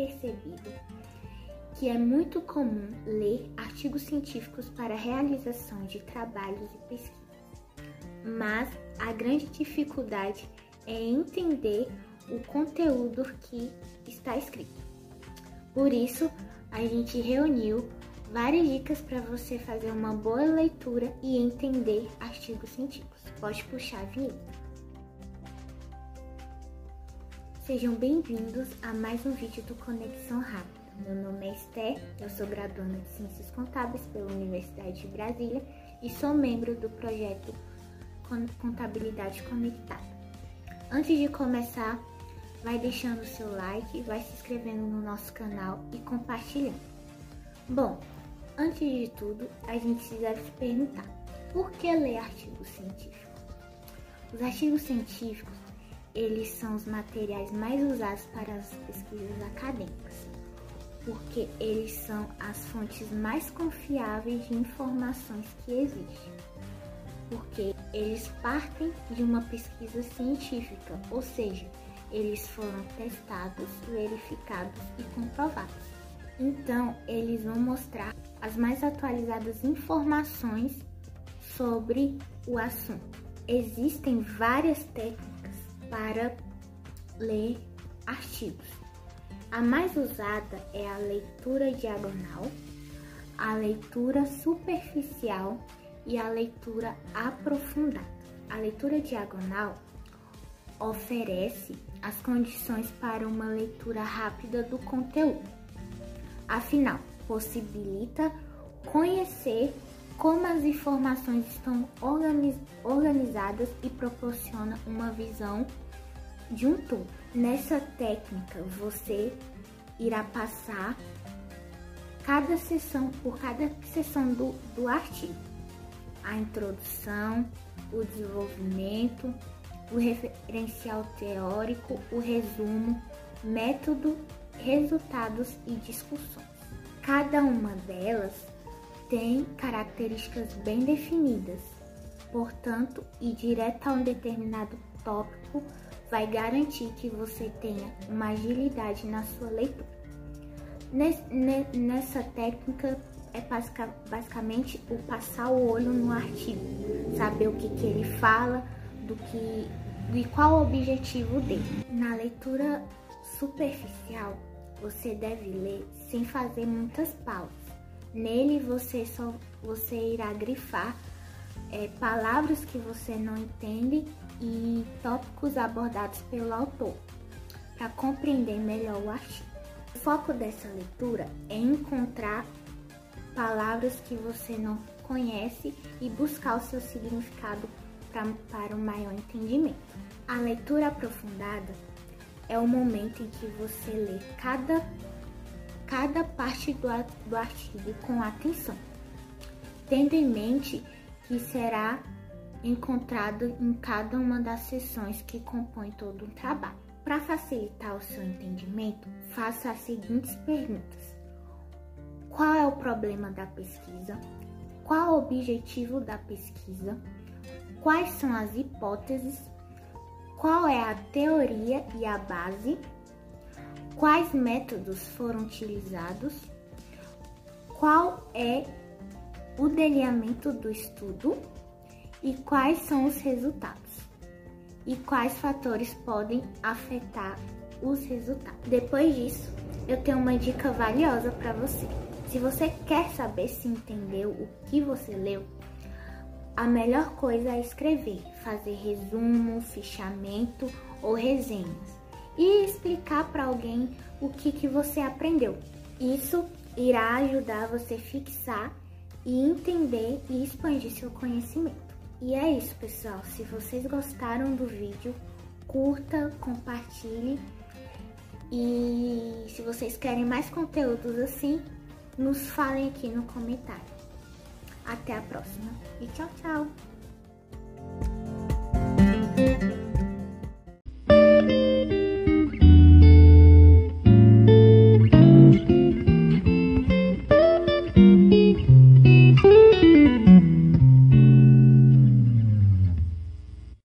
percebido que é muito comum ler artigos científicos para realização de trabalhos e pesquisas. Mas a grande dificuldade é entender o conteúdo que está escrito. Por isso, a gente reuniu várias dicas para você fazer uma boa leitura e entender artigos científicos. Pode puxar a vinheta. Sejam bem-vindos a mais um vídeo do Conexão Rápida. Meu nome é Esther, eu sou graduanda de Ciências Contábeis pela Universidade de Brasília e sou membro do projeto Contabilidade Conectada. Antes de começar, vai deixando o seu like, vai se inscrevendo no nosso canal e compartilhando. Bom, antes de tudo, a gente deve se perguntar, por que ler artigos científicos? Os artigos científicos, eles são os materiais mais usados para as pesquisas acadêmicas, porque eles são as fontes mais confiáveis de informações que existem. Porque eles partem de uma pesquisa científica, ou seja, eles foram testados, verificados e comprovados. Então, eles vão mostrar as mais atualizadas informações sobre o assunto. Existem várias técnicas para ler artigos. A mais usada é a leitura diagonal, a leitura superficial e a leitura aprofundada. A leitura diagonal oferece as condições para uma leitura rápida do conteúdo. Afinal, possibilita conhecer como as informações estão organizadas e proporciona uma visão de um todo. Nessa técnica, você irá passar cada sessão por cada sessão do, do artigo. A introdução, o desenvolvimento, o referencial teórico, o resumo, método, resultados e discussões. Cada uma delas tem características bem definidas, portanto, ir direto a um determinado tópico vai garantir que você tenha uma agilidade na sua leitura. Nessa técnica é basicamente o passar o olho no artigo, saber o que, que ele fala, do que e qual o objetivo dele. Na leitura superficial, você deve ler sem fazer muitas pausas. Nele você só você irá grifar é, palavras que você não entende e tópicos abordados pelo autor para compreender melhor o artigo. O foco dessa leitura é encontrar palavras que você não conhece e buscar o seu significado pra, para um maior entendimento. A leitura aprofundada é o momento em que você lê cada, cada parte do, do artigo com atenção, tendo em mente que será encontrado em cada uma das sessões que compõem todo o trabalho. Para facilitar o seu entendimento, faça as seguintes perguntas: Qual é o problema da pesquisa? Qual o objetivo da pesquisa? quais são as hipóteses, qual é a teoria e a base, quais métodos foram utilizados, qual é o delineamento do estudo e quais são os resultados e quais fatores podem afetar os resultados. Depois disso, eu tenho uma dica valiosa para você. Se você quer saber se entendeu o que você leu, a melhor coisa é escrever, fazer resumo, fichamento ou resenhas e explicar para alguém o que, que você aprendeu. Isso irá ajudar você fixar e entender e expandir seu conhecimento. E é isso, pessoal. Se vocês gostaram do vídeo, curta, compartilhe. E se vocês querem mais conteúdos assim, nos falem aqui no comentário. Até a próxima e tchau, tchau!